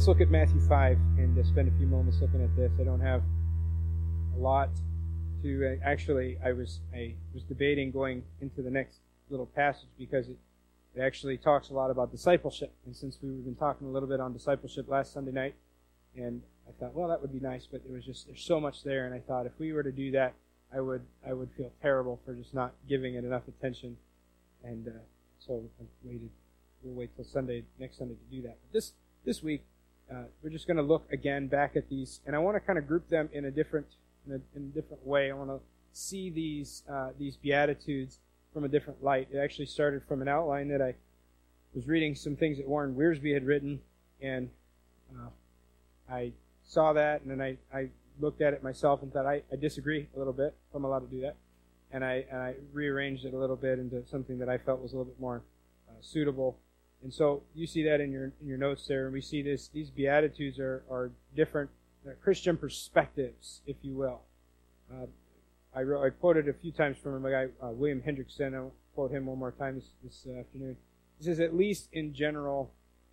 let's look at Matthew five and uh, spend a few moments looking at this. I don't have a lot to uh, actually. I was I was debating going into the next little passage because it it actually talks a lot about discipleship. And since we've been talking a little bit on discipleship last Sunday night, and I thought, well, that would be nice, but it was just there's so much there, and I thought if we were to do that, I would I would feel terrible for just not giving it enough attention, and uh, so I waited. We'll wait till Sunday next Sunday to do that. But this this week, uh, we're just going to look again back at these, and I want to kind of group them in a different in a, in a different way. I want to see these uh, these beatitudes from a different light. It actually started from an outline that I was reading some things that Warren Wiersbe had written, and uh, I saw that, and then I, I looked at it myself and thought I, I disagree a little bit. I'm allowed to do that, and I and I rearranged it a little bit into something that I felt was a little bit more uh, suitable. And so you see that in your in your notes there, and we see this. These beatitudes are are different uh, Christian perspectives, if you will. Uh, I, wrote, I quoted a few times from a guy, uh, William Hendriksen. I'll quote him one more time this, this uh, afternoon. He says, at least in general,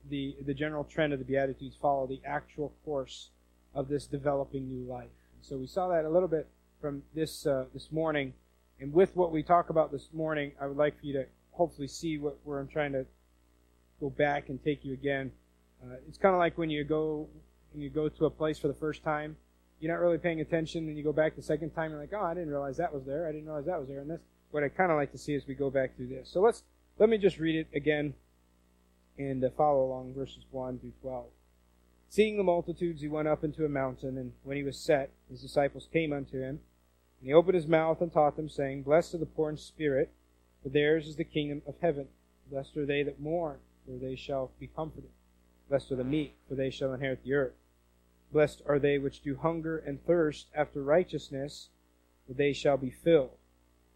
the, the general trend of the Beatitudes follow the actual course of this developing new life. And so we saw that a little bit from this, uh, this morning. And with what we talk about this morning, I would like for you to hopefully see what, where I'm trying to go back and take you again. Uh, it's kind of like when you go when you go to a place for the first time you're not really paying attention, and you go back the second time, you're like, oh, I didn't realize that was there. I didn't realize that was there. And that's what I kind of like to see as we go back through this. So let's let me just read it again and uh, follow along verses 1 through 12. Seeing the multitudes, he went up into a mountain, and when he was set, his disciples came unto him. And he opened his mouth and taught them, saying, Blessed are the poor in spirit, for theirs is the kingdom of heaven. Blessed are they that mourn, for they shall be comforted. Blessed are the meek, for they shall inherit the earth. Blessed are they which do hunger and thirst after righteousness, for they shall be filled.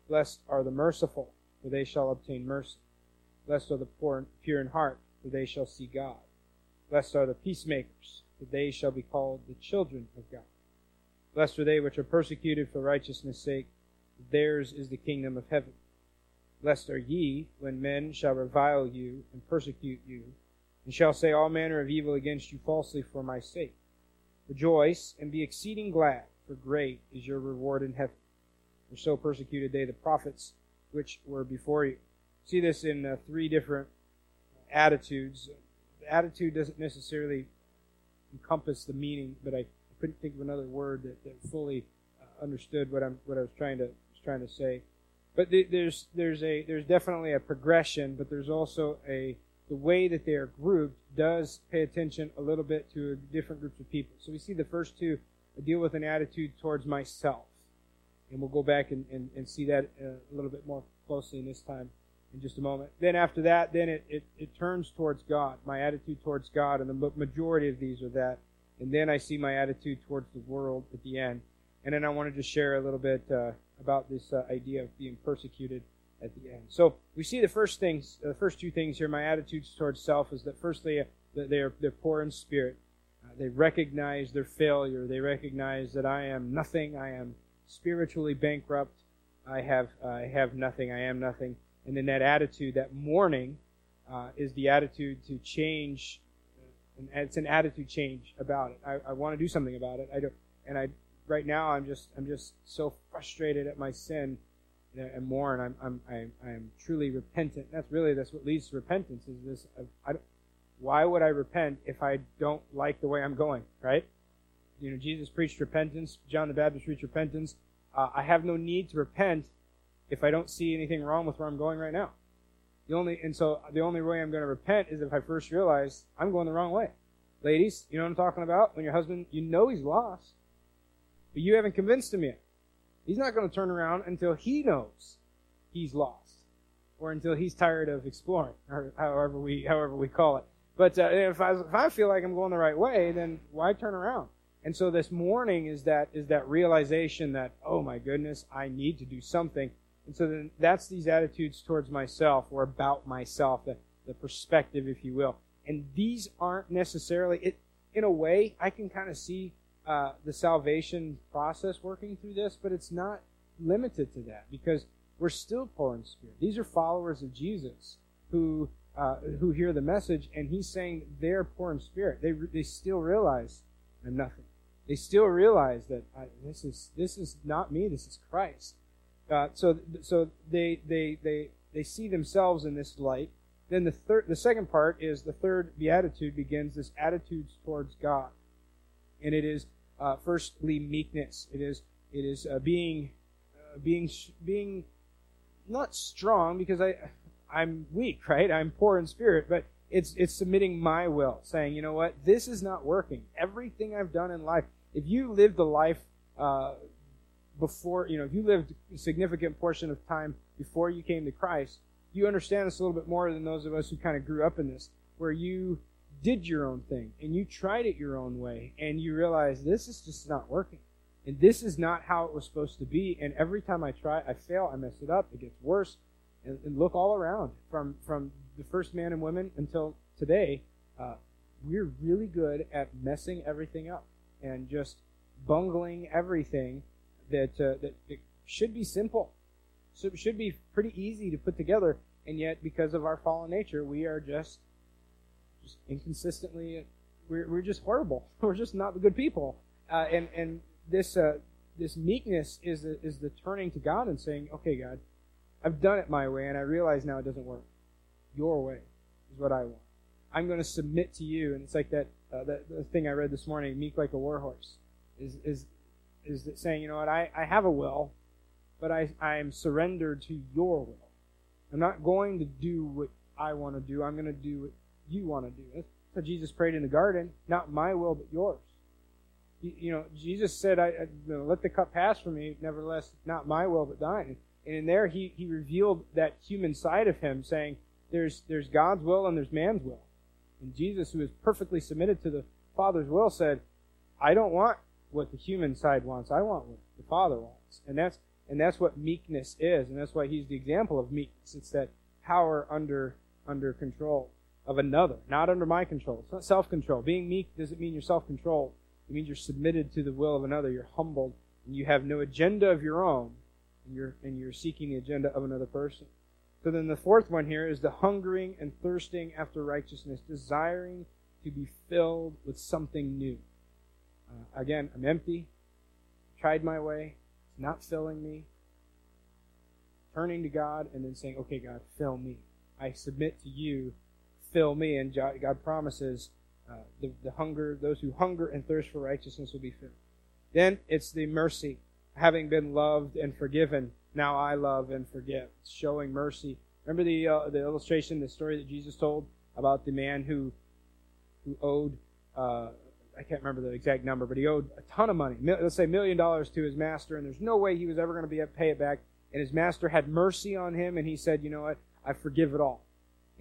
Blessed are the merciful, for they shall obtain mercy. Blessed are the poor, and pure in heart, for they shall see God. Blessed are the peacemakers, for they shall be called the children of God. Blessed are they which are persecuted for righteousness' sake, for theirs is the kingdom of heaven. Blessed are ye when men shall revile you and persecute you, and shall say all manner of evil against you falsely for my sake. Rejoice and be exceeding glad, for great is your reward in heaven. For so persecuted they the prophets which were before you. See this in uh, three different attitudes. The attitude doesn't necessarily encompass the meaning, but I couldn't think of another word that, that fully uh, understood what I'm what I was trying to was trying to say. But there's there's a there's definitely a progression, but there's also a the way that they are grouped does pay attention a little bit to different groups of people. So we see the first two deal with an attitude towards myself. And we'll go back and, and, and see that uh, a little bit more closely in this time in just a moment. Then after that, then it, it, it turns towards God, my attitude towards God, and the majority of these are that. And then I see my attitude towards the world at the end. And then I wanted to share a little bit uh, about this uh, idea of being persecuted at the end. So we see the first things, the first two things here. My attitudes towards self is that firstly, uh, that they're they're poor in spirit. Uh, they recognize their failure. They recognize that I am nothing. I am spiritually bankrupt. I have I have nothing. I am nothing. And then that attitude, that mourning, uh, is the attitude to change. And it's an attitude change about it. I, I want to do something about it. I don't, and I right now I'm just I'm just so frustrated at my sin and more, and I'm, I'm, I'm, I'm truly repentant. That's really that's what leads to repentance. Is this? I, I, why would I repent if I don't like the way I'm going? Right? You know, Jesus preached repentance. John the Baptist preached repentance. Uh, I have no need to repent if I don't see anything wrong with where I'm going right now. The only and so the only way I'm going to repent is if I first realize I'm going the wrong way. Ladies, you know what I'm talking about? When your husband, you know he's lost, but you haven't convinced him yet. He's not going to turn around until he knows he's lost, or until he's tired of exploring, or however we however we call it. But uh, if I if I feel like I'm going the right way, then why turn around? And so this morning is that is that realization that oh my goodness, I need to do something. And so then that's these attitudes towards myself or about myself, the, the perspective, if you will. And these aren't necessarily it. In a way, I can kind of see uh, the salvation process working through this, but it's not limited to that because we're still poor in spirit. These are followers of Jesus who uh, who hear the message, and he's saying they're poor in spirit. They they still realize I'm nothing. They still realize that I, this is this is not me. This is Christ. Uh, so so they they they they see themselves in this light. Then the third the second part is the third beatitude begins this attitudes towards God, and it is uh, firstly meekness. It is it is uh, being uh, being being not strong because I I'm weak, right? I'm poor in spirit, but it's it's submitting my will, saying, you know what, this is not working. Everything I've done in life. If you lived the life uh, before, you know, if you lived a significant portion of time before you came to Christ, you understand this a little bit more than those of us who kind of grew up in this, where you did your own thing and you tried it your own way and you realize this is just not working. And this is not how it was supposed to be. And every time I try, I fail, I mess it up, it gets worse. And, and look all around from, from the first man and women until today. Uh, we're really good at messing everything up and just bungling everything that, uh, that, that should be simple. So it should be pretty easy to put together. And yet, because of our fallen nature, we are just, just inconsistently, we're, we're just horrible. We're just not the good people. Uh, and, and this uh, this meekness is the, is the turning to God and saying, "Okay, God, I've done it my way, and I realize now it doesn't work. Your way is what I want. I'm going to submit to you." And it's like that uh, that the thing I read this morning, "Meek like a warhorse," is is is saying, "You know what? I, I have a will, but I I am surrendered to your will. I'm not going to do what I want to do. I'm going to do what you want to do." That's what Jesus prayed in the garden. Not my will, but yours you know, Jesus said, I, I you know, let the cup pass from me, nevertheless, not my will, but thine. And in there, he, he revealed that human side of him, saying, there's, there's God's will and there's man's will. And Jesus, who is perfectly submitted to the Father's will, said, I don't want what the human side wants. I want what the Father wants. And that's, and that's what meekness is. And that's why he's the example of meekness. It's that power under, under control of another, not under my control. It's not self-control. Being meek doesn't mean you're self-controlled. It means you're submitted to the will of another. You're humbled, and you have no agenda of your own, and you're and you're seeking the agenda of another person. So then the fourth one here is the hungering and thirsting after righteousness, desiring to be filled with something new. Uh, again, I'm empty. Tried my way. It's not filling me. Turning to God and then saying, okay, God, fill me. I submit to you. Fill me. And God promises uh, the, the hunger, those who hunger and thirst for righteousness will be filled. Then it's the mercy, having been loved and forgiven. Now I love and forgive. It's showing mercy. Remember the uh, the illustration, the story that Jesus told about the man who who owed uh, I can't remember the exact number, but he owed a ton of money. Let's say million dollars to his master, and there's no way he was ever going to be able to pay it back. And his master had mercy on him, and he said, "You know what? I forgive it all."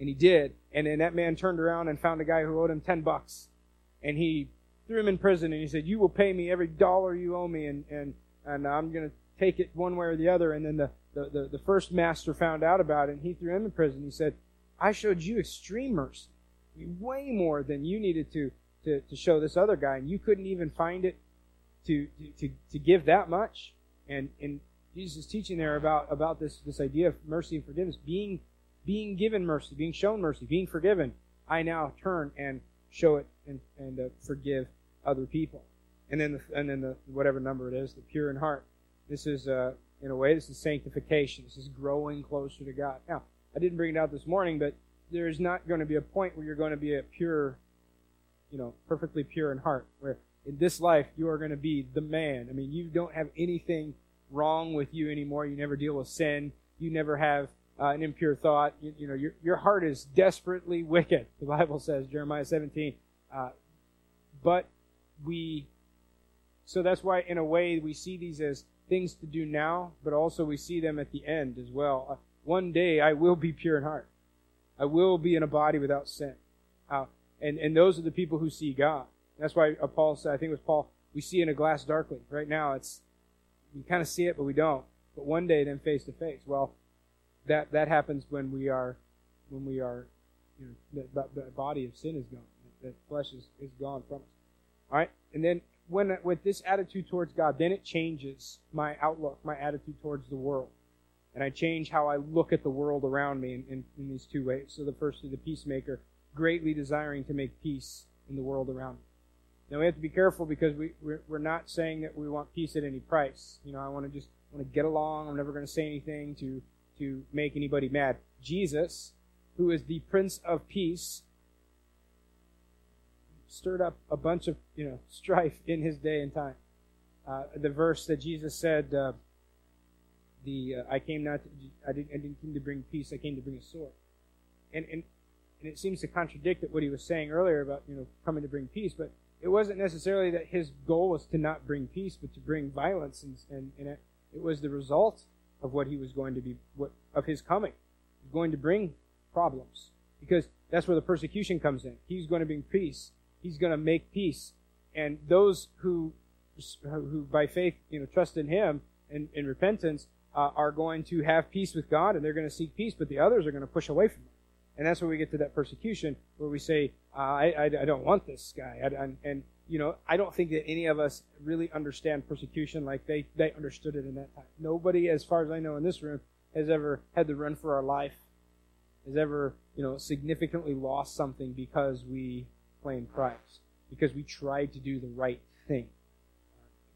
And he did. And then that man turned around and found a guy who owed him 10 bucks. And he threw him in prison and he said, You will pay me every dollar you owe me and, and, and I'm going to take it one way or the other. And then the, the, the, the first master found out about it and he threw him in prison. He said, I showed you extreme mercy, way more than you needed to, to, to show this other guy. And you couldn't even find it to, to, to give that much. And, and Jesus is teaching there about, about this, this idea of mercy and forgiveness, being being given mercy, being shown mercy, being forgiven, I now turn and show it and, and uh, forgive other people. And then, the, and then the, whatever number it is, the pure in heart. This is, uh, in a way, this is sanctification. This is growing closer to God. Now, I didn't bring it out this morning, but there's not going to be a point where you're going to be a pure, you know, perfectly pure in heart, where in this life you are going to be the man. I mean, you don't have anything wrong with you anymore. You never deal with sin. You never have uh, an impure thought. You, you, know, your, your heart is desperately wicked, the Bible says, Jeremiah 17. Uh, but we, so that's why, in a way, we see these as things to do now, but also we see them at the end as well. Uh, one day I will be pure in heart. I will be in a body without sin. Uh, and, and those are the people who see God. That's why uh, Paul said, I think it was Paul, we see in a glass darkly. Right now, it's, we kind of see it, but we don't. But one day, then face to face. Well, that that happens when we are when we are you know the, the body of sin is gone the flesh is, is gone from us all right and then when with this attitude towards god then it changes my outlook my attitude towards the world and I change how I look at the world around me in, in, in these two ways. So the first is the peacemaker, greatly desiring to make peace in the world around me. Now we have to be careful because we, we're, we're not saying that we want peace at any price. You know, I want to just want to get along. I'm never going to say anything to, to make anybody mad. Jesus, who is the Prince of Peace, stirred up a bunch of you know strife in his day and time. Uh, the verse that Jesus said, uh, "The uh, I came not, to, I didn't, I didn't come to bring peace. I came to bring a sword," and and and it seems to contradict what he was saying earlier about you know coming to bring peace, but it wasn't necessarily that his goal was to not bring peace, but to bring violence, and and, and it, it was the result of what he was going to be, what of his coming, he was going to bring problems because that's where the persecution comes in. He's going to bring peace He's going to make peace. And those who, who by faith, you know, trust in Him and in repentance, uh, are going to have peace with God and they're going to seek peace, but the others are going to push away from Him. And that's where we get to that persecution where we say, uh, I, I, I, don't want this guy. I, and, you know, I don't think that any of us really understand persecution like they, they understood it in that time. Nobody, as far as I know in this room, has ever had to run for our life, has ever, you know, significantly lost something because we claim Christ because we tried to do the right thing.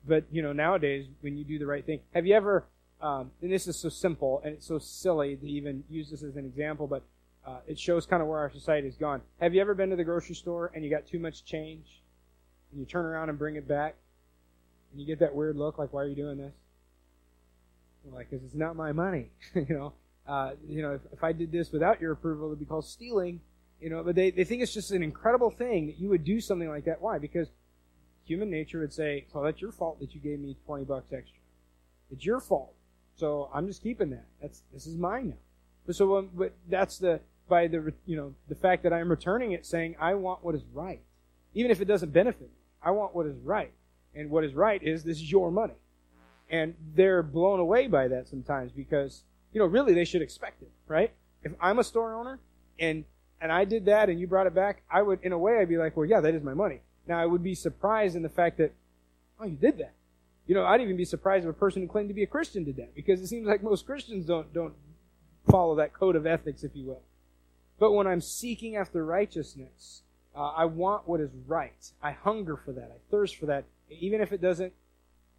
But you know, nowadays when you do the right thing, have you ever? Um, and this is so simple and it's so silly to even use this as an example, but uh, it shows kind of where our society has gone. Have you ever been to the grocery store and you got too much change, and you turn around and bring it back, and you get that weird look like, "Why are you doing this?" like, because it's not my money, you know. Uh, you know, if, if I did this without your approval, it'd be called stealing. You know, but they, they think it's just an incredible thing that you would do something like that. Why? Because human nature would say, well, that's your fault that you gave me 20 bucks extra. It's your fault. So I'm just keeping that. That's, this is mine now. But so, um, but that's the, by the, you know, the fact that I'm returning it saying, I want what is right. Even if it doesn't benefit me. I want what is right. And what is right is this is your money. And they're blown away by that sometimes because, you know, really they should expect it, right? If I'm a store owner and and I did that and you brought it back, I would, in a way, I'd be like, well, yeah, that is my money. Now, I would be surprised in the fact that, oh, you did that. You know, I'd even be surprised if a person who claimed to be a Christian did that because it seems like most Christians don't, don't follow that code of ethics, if you will. But when I'm seeking after righteousness, uh, I want what is right. I hunger for that. I thirst for that, even if it doesn't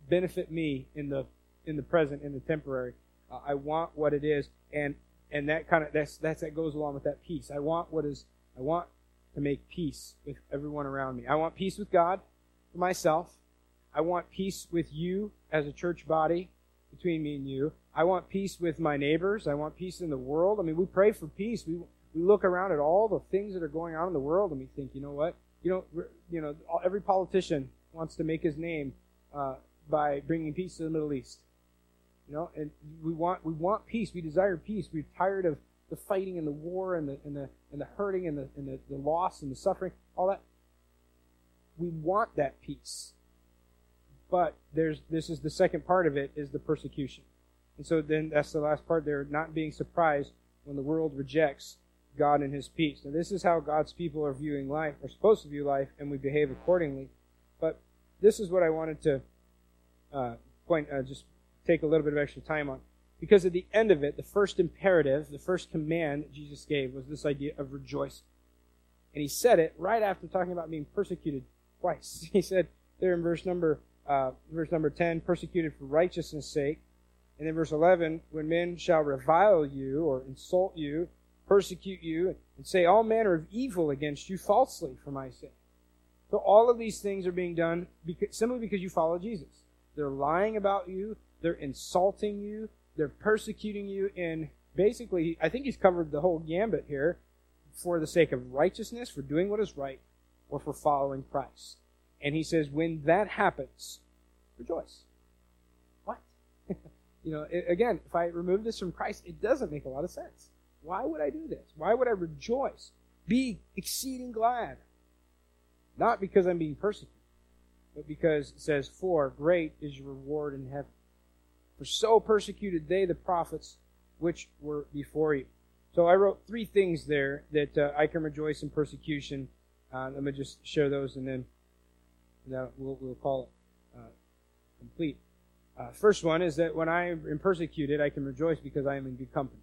benefit me in the in the present, in the temporary. Uh, I want what it is, and and that kind of that's that's that goes along with that peace. I want what is I want to make peace with everyone around me. I want peace with God for myself. I want peace with you as a church body between me and you. I want peace with my neighbors. I want peace in the world. I mean, we pray for peace. We we look around at all the things that are going on in the world and we think, you know what? You know, you know, every politician wants to make his name uh, by bringing peace to the Middle East. You know, and we want we want peace. We desire peace. We're tired of the fighting and the war and the and the and the hurting and the and the, the loss and the suffering, all that. We want that peace. But there's this is the second part of it is the persecution. And so then that's the last part there, not being surprised when the world rejects God and his peace. Now this is how God's people are viewing life, are supposed to view life, and we behave accordingly. But this is what I wanted to uh, point, uh, just take a little bit of extra time on. Because at the end of it, the first imperative, the first command Jesus gave was this idea of rejoicing. And he said it right after talking about being persecuted twice. He said there in verse number uh, verse number 10, persecuted for righteousness' sake. And then verse 11, when men shall revile you or insult you, persecute you, and say all manner of evil against you falsely for my sake. So all of these things are being done because, simply because you follow Jesus. They're lying about you. They're insulting you. They're persecuting you. And basically, I think he's covered the whole gambit here for the sake of righteousness, for doing what is right, or for following Christ. And he says, when that happens, rejoice. What? you know, it, again, if I remove this from Christ, it doesn't make a lot of sense. Why would I do this? Why would I rejoice? Be exceeding glad. Not because I'm being persecuted, but because it says, For great is your reward in heaven. For so persecuted they the prophets which were before you. So I wrote three things there that uh, I can rejoice in persecution. Uh, let me just share those and then we'll, we'll call it uh, complete. Uh, first one is that when I am persecuted, I can rejoice because I am in good company.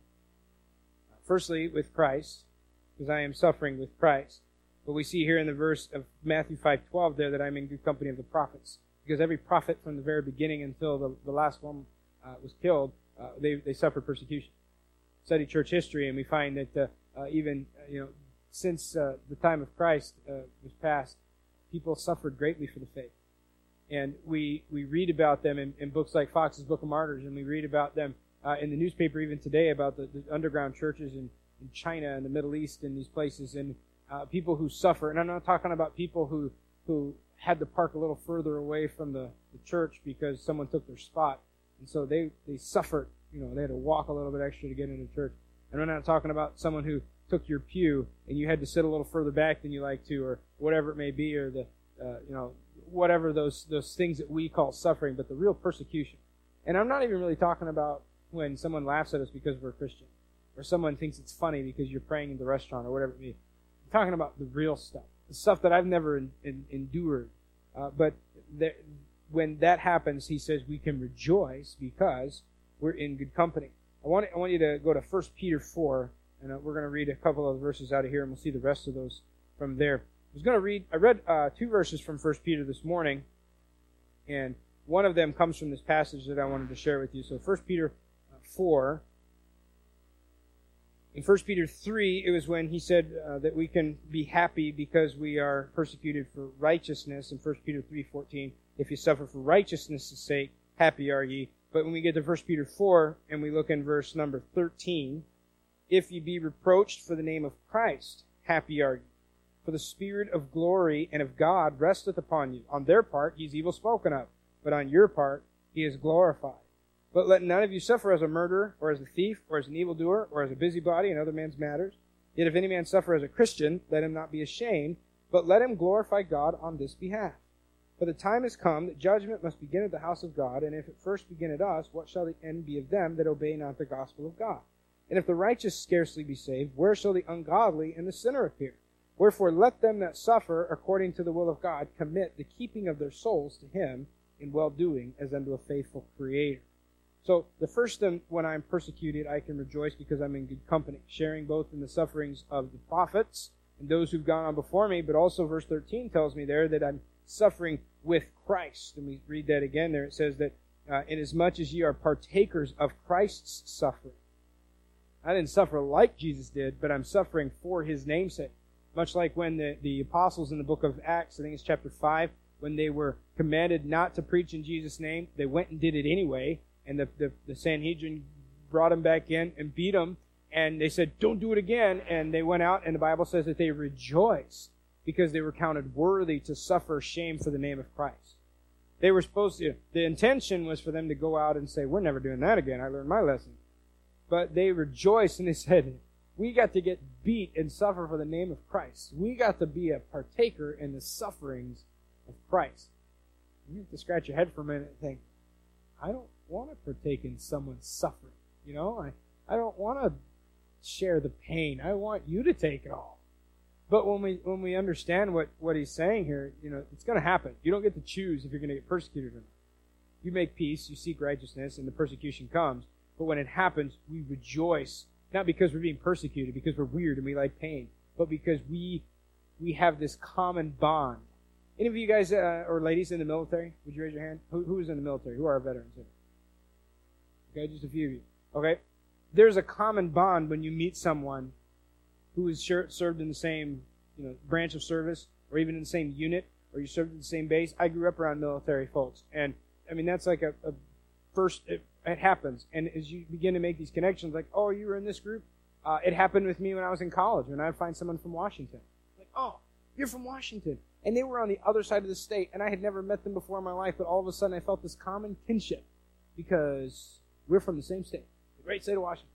Uh, firstly, with Christ, because I am suffering with Christ. But we see here in the verse of Matthew 5:12 there that I'm in good company of the prophets, because every prophet from the very beginning until the, the last one uh, was killed, uh, they they suffered persecution. Study church history, and we find that uh, uh, even you know since the time of Christ was past, people suffered greatly for the faith. And we, we read about them in, in books like Foxe's Book of Martyrs, and we read about them uh, in the newspaper even today about the, the underground churches in, in China and the Middle East and these places, and uh, people who suffer. And I'm not talking about people who, who had to park a little further away from the, the church because someone took their spot. And so they, they suffered. You know, they had to walk a little bit extra to get into church. And I'm not talking about someone who took your pew and you had to sit a little further back than you like to, or whatever it may be, or the uh, you know whatever those those things that we call suffering, but the real persecution. And I'm not even really talking about when someone laughs at us because we're Christian, or someone thinks it's funny because you're praying in the restaurant or whatever it may be. I'm talking about the real stuff, the stuff that I've never in, in, endured. Uh, but there, when that happens, he says we can rejoice because we're in good company. I want I want you to go to 1 Peter 4, and uh, we're going to read a couple of verses out of here, and we'll see the rest of those from there. I was going to read, I read uh, two verses from 1 Peter this morning, and one of them comes from this passage that I wanted to share with you. So 1 Peter 4. In 1 Peter 3, it was when he said uh, that we can be happy because we are persecuted for righteousness. In 1 Peter 3.14, if you suffer for righteousness' sake, happy are ye. But when we get to 1 Peter 4 and we look in verse number 13, if ye be reproached for the name of Christ, happy are ye for the Spirit of glory and of God resteth upon you. On their part, he is evil spoken of, but on your part, he is glorified. But let none of you suffer as a murderer, or as a thief, or as an evildoer, or as a busybody in other men's matters. Yet if any man suffer as a Christian, let him not be ashamed, but let him glorify God on this behalf. For the time is come that judgment must begin at the house of God, and if it first begin at us, what shall the end be of them that obey not the gospel of God? And if the righteous scarcely be saved, where shall the ungodly and the sinner appear? Wherefore let them that suffer according to the will of God commit the keeping of their souls to him in well doing as unto a faithful creator. So the first when I'm persecuted, I can rejoice because I'm in good company, sharing both in the sufferings of the prophets and those who've gone on before me, but also verse 13 tells me there that I'm suffering with Christ. And we read that again there. It says that, uh, inasmuch as ye are partakers of Christ's suffering. I didn't suffer like Jesus did, but I'm suffering for his namesake. Much like when the, the apostles in the book of Acts, I think it's chapter 5, when they were commanded not to preach in Jesus' name, they went and did it anyway. And the, the, the Sanhedrin brought them back in and beat them. And they said, don't do it again. And they went out, and the Bible says that they rejoiced because they were counted worthy to suffer shame for the name of Christ. They were supposed to, the intention was for them to go out and say, we're never doing that again. I learned my lesson. But they rejoiced and they said, we got to get beat and suffer for the name of Christ. We got to be a partaker in the sufferings of Christ. You have to scratch your head for a minute and think, I don't want to partake in someone's suffering. You know, I, I don't want to share the pain. I want you to take it all. But when we when we understand what, what he's saying here, you know, it's to happen. You don't get to choose if you're going to get persecuted or not. You make peace, you seek righteousness, and the persecution comes. But when it happens, we rejoice not because we're being persecuted, because we're weird and we like pain, but because we we have this common bond. Any of you guys uh, or ladies in the military? Would you raise your hand? Who, who is in the military? Who are our veterans here? Okay, just a few of you. Okay, there's a common bond when you meet someone who is served in the same you know branch of service, or even in the same unit, or you served in the same base. I grew up around military folks, and I mean that's like a, a first it happens. And as you begin to make these connections, like, oh, you were in this group? Uh, it happened with me when I was in college, when I'd find someone from Washington. Like, oh, you're from Washington. And they were on the other side of the state, and I had never met them before in my life, but all of a sudden I felt this common kinship because we're from the same state, the great state of Washington.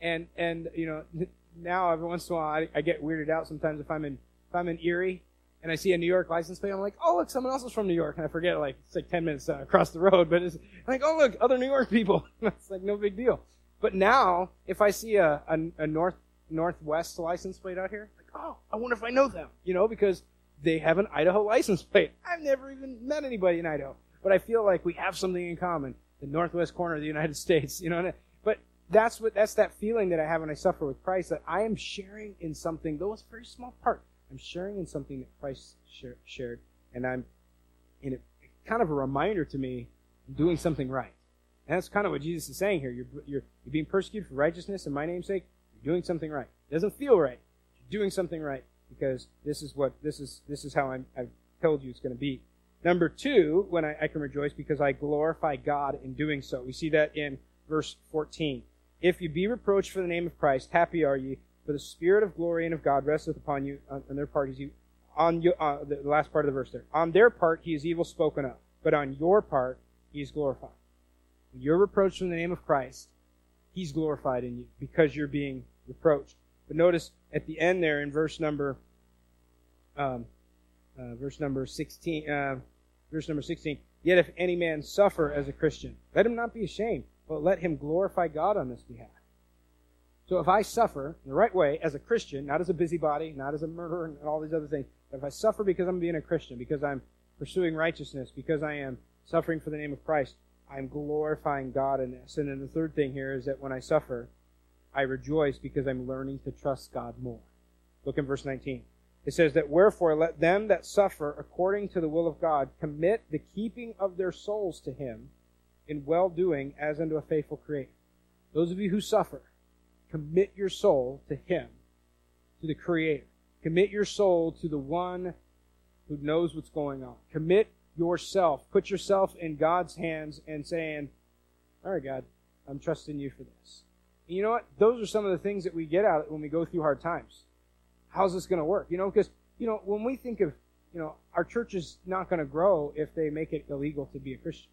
And, and, you know, now every once in a while I, I get weirded out sometimes if I'm in, if I'm in Erie and I see a New York license plate, I'm like, oh, look, someone else is from New York. And I forget, like, it's like 10 minutes uh, across the road, but it's like, oh, look, other New York people. it's like no big deal. But now, if I see a, a, a North, Northwest license plate out here, like, oh, I wonder if I know them, you know, because they have an Idaho license plate. I've never even met anybody in Idaho, but I feel like we have something in common. The northwest corner of the United States. You know, but that's what that's that feeling that I have when I suffer with Christ that I am sharing in something, though it's a very small part. I'm sharing in something that Christ shared, and I'm in it. Kind of a reminder to me, I'm doing something right. And that's kind of what Jesus is saying here. You're, you're, you're being persecuted for righteousness in my name's sake. You're doing something right. It doesn't feel right. You're doing something right because this is what this is. This is how I'm, I've told you it's going to be. Number two, when I, I can rejoice because I glorify God in doing so. We see that in verse 14. If you be reproached for the name of Christ, happy are ye, for the Spirit of glory and of God resteth upon you. On, on their part, is on you, uh, the last part of the verse there. On their part, he is evil spoken of, but on your part, he is glorified. When you're reproached in the name of Christ, he's glorified in you because you're being reproached. But notice at the end there in verse number, um, uh, verse number 16, uh, verse number 16. Yet if any man suffer as a Christian, let him not be ashamed, but let him glorify God on this behalf. So if I suffer the right way as a Christian, not as a busybody, not as a murderer and all these other things, but if I suffer because I'm being a Christian, because I'm pursuing righteousness, because I am suffering for the name of Christ, I'm glorifying God in this. And then the third thing here is that when I suffer, I rejoice because I'm learning to trust God more. Look in verse 19. It says that wherefore let them that suffer according to the will of God commit the keeping of their souls to him in well doing as unto a faithful creator. Those of you who suffer, commit your soul to him, to the creator. Commit your soul to the one who knows what's going on. Commit yourself. Put yourself in God's hands and saying, All right, God, I'm trusting you for this. And you know what? Those are some of the things that we get out when we go through hard times how's this going to work? You know, because, you know, when we think of, you know, our church is not going to grow if they make it illegal to be a Christian.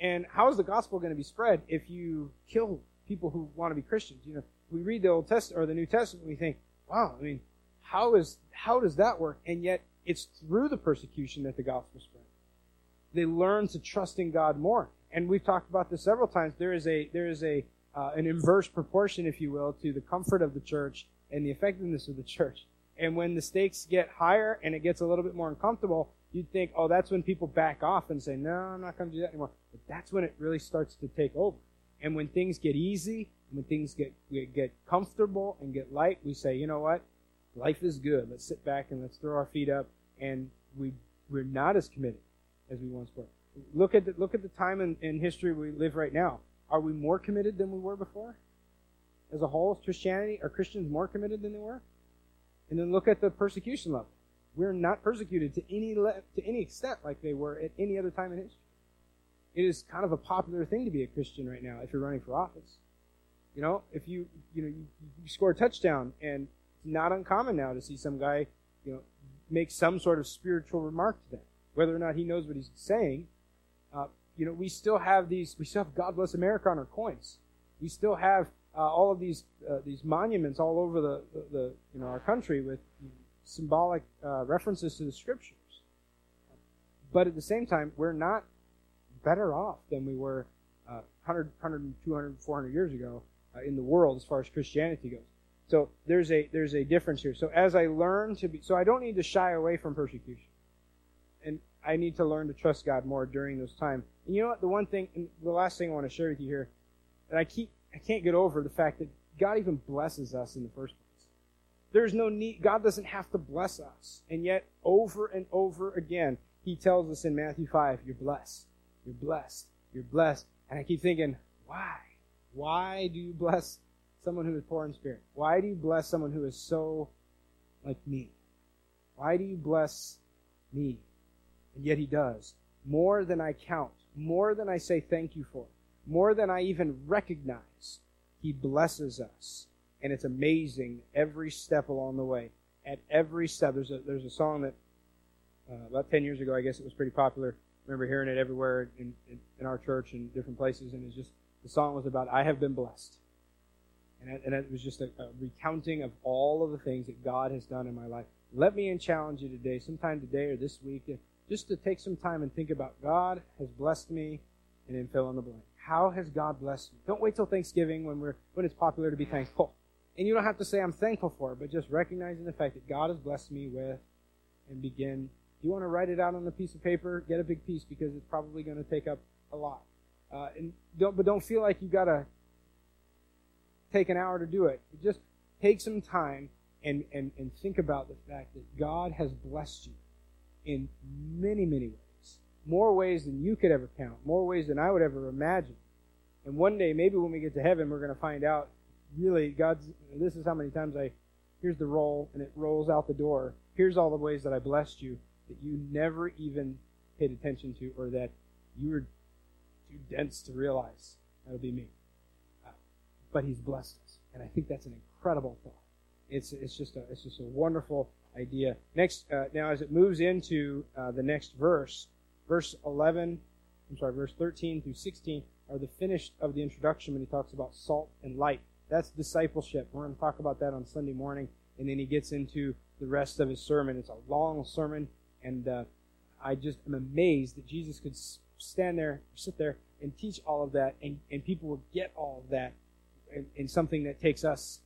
And how is the gospel going to be spread if you kill people who want to be Christians? You know, we read the Old Testament or the New Testament, we think, wow, I mean, how is how does that work? And yet, it's through the persecution that the gospel spread. They learn to trust in God more, and we've talked about this several times. There is a there is a uh, an inverse proportion, if you will, to the comfort of the church and the effectiveness of the church. And when the stakes get higher and it gets a little bit more uncomfortable, you'd think, oh, that's when people back off and say, no, I'm not going to do that anymore. But that's when it really starts to take over. And when things get easy, when things get, get comfortable and get light, we say, you know what? Life is good. Let's sit back and let's throw our feet up. And we, we're not as committed as we once were. Look at the, look at the time in, in history we live right now. Are we more committed than we were before? As a whole, Christianity, are Christians more committed than they were? And then look at the persecution level. We're not persecuted to any le- to any extent like they were at any other time in history. It is kind of a popular thing to be a Christian right now if you're running for office. You know, if you you know you, you score a touchdown, and it's not uncommon now to see some guy you know make some sort of spiritual remark to that, whether or not he knows what he's saying. Uh, you know, we still have these. We still have "God bless America" on our coins. We still have uh, all of these uh, these monuments all over the, the, the, you know our country with symbolic uh, references to the scriptures. But at the same time, we're not better off than we were 100, 100, 200, 400 years ago uh, in the world as far as Christianity goes. So there's a there's a difference here. So as I learn to be, so I don't need to shy away from persecution, and I need to learn to trust God more during those times. And you know what? The one thing, the last thing I want to share with you here, that I keep I can't get over the fact that God even blesses us in the first place. There's no need, God doesn't have to bless us. And yet, over and over again, He tells us in Matthew 5, you're blessed. You're blessed. You're blessed. And I keep thinking, why? Why do you bless someone who is poor in spirit? Why do you bless someone who is so like me? Why do you bless me? And yet He does. More than I count. More than I say thank you for more than I even recognize. He blesses us. And it's amazing every step along the way. At every step, there's a, there's a song that uh, about 10 years ago, I guess it was pretty popular. I remember hearing it everywhere in, in, in our church and different places. And it's just, the song was about, I have been blessed. And it, and it was just a, a recounting of all of the things that God has done in my life. Let me challenge you today, sometime today or this week, just to take some time and think about God has blessed me and then fill in the blank. How has God blessed you? Don't wait till Thanksgiving when we're when it's popular to be thankful. And you don't have to say I'm thankful for it, but just recognizing the fact that God has blessed me with and begin. You want to write it out on a piece of paper, get a big piece because it's probably going to take up a lot. Uh, and don't, but don't feel like you got to take an hour to do it. Just take some time and, and, and think about the fact that God has blessed you in many, many ways. More ways than you could ever count, more ways than I would ever imagine. And one day, maybe when we get to heaven, we're going to find out really God's, this is how many times I, here's the roll, and it rolls out the door. Here's all the ways that I blessed you that you never even paid attention to or that you were too dense to realize. That'll be me. Uh, but He's blessed us. And I think that's an incredible thought. It's, it's, just, a, it's just a wonderful idea. Next, uh, now as it moves into uh, the next verse, verse 11, I'm sorry, verse 13 through 16 are the finish of the introduction when he talks about salt and light. That's discipleship. We're going to talk about that on Sunday morning. And then he gets into the rest of his sermon. It's a long sermon. And uh, I just am amazed that Jesus could stand there, sit there, and teach all of that. And, and people will get all of that in something that takes us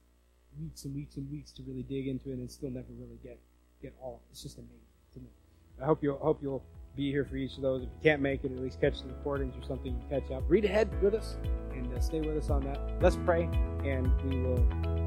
weeks and weeks and weeks to really dig into it and still never really get, get all. It's just amazing to me. I hope you'll, hope you'll be here for each of those. If you can't make it, at least catch the recordings or something, catch up. Read ahead with us and uh, stay with us on that. Let's pray, and we will